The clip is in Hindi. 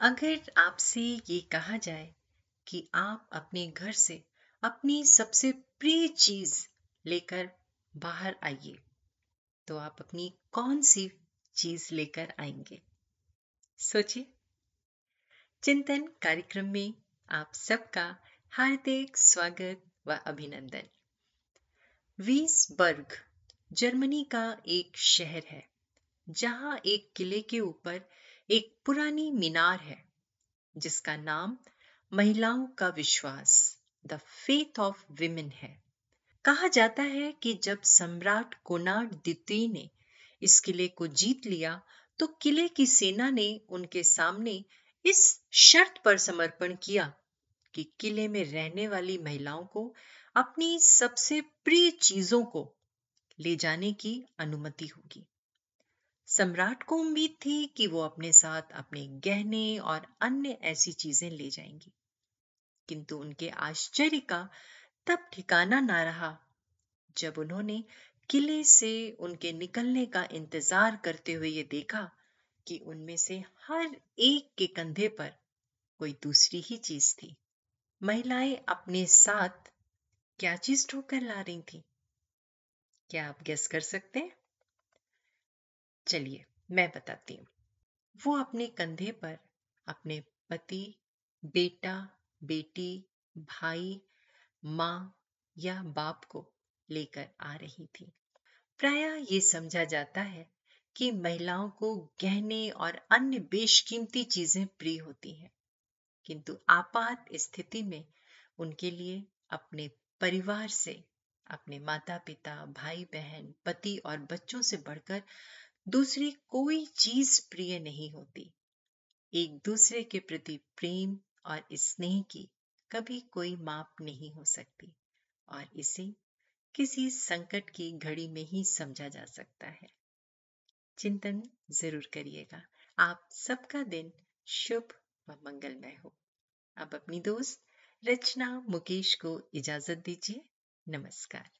अगर आपसे ये कहा जाए कि आप अपने घर से अपनी सबसे प्रिय चीज़ लेकर बाहर आइए तो आप अपनी कौन सी चीज़ लेकर आएँगे? सोचिए। चिंतन कार्यक्रम में आप सबका हार्दिक स्वागत व अभिनंदन। वीसबर्ग जर्मनी का एक शहर है, जहाँ एक किले के ऊपर एक पुरानी मीनार है, जिसका नाम महिलाओं का विश्वास द फेथ ऑफ़ विमेन है। कहा जाता है कि जब सम्राट कोनार्ड द्वितीय ने इस किले को जीत लिया तो किले की सेना ने उनके सामने इस शर्त पर समर्पण किया कि किले में रहने वाली महिलाओं को अपनी सबसे प्रिय चीज़ों को ले जाने की अनुमति होगी। सम्राट को उम्मीद थी कि वो अपने साथ अपने गहने और अन्य ऐसी चीज़ें ले जाएँगी। किंतु उनके आश्चर्य का तब ठिकाना ना रहा, जब उन्होंने किले से उनके निकलने का इंतज़ार करते हुए ये देखा कि उनमें से हर एक के कंधे पर कोई दूसरी ही चीज़ थी। महिलाएँ अपने साथ क्या चीज़ ढोकर ला रही थी? क्या आप गेस कर सकते हैं? चलिए, मैं बताती हूँ। वो अपने कंधे पर अपने पति, बेटा, बेटी, भाई, माँ या बाप को लेकर आ रही थी। प्राय ये समझा जाता है कि महिलाओं को गहने और अन्य बेशकीमती चीज़ें प्रिय होती हैं, किंतु आपात स्थिति में उनके लिए अपने परिवार से, अपने माता पिता भाई बहन पति और बच्चों से बढ़कर दूसरी कोई चीज़ प्रिय नहीं होती। एक दूसरे के प्रति प्रेम और स्नेह की कभी कोई माप नहीं हो सकती और इसे किसी संकट की घड़ी में ही समझा जा सकता है। चिंतन ज़रूर करिएगा। आप सबका दिन शुभ व मंगलमय हो। अब अपनी दोस्त रचना मुकेश को इजाज़त दीजिए। नमस्कार।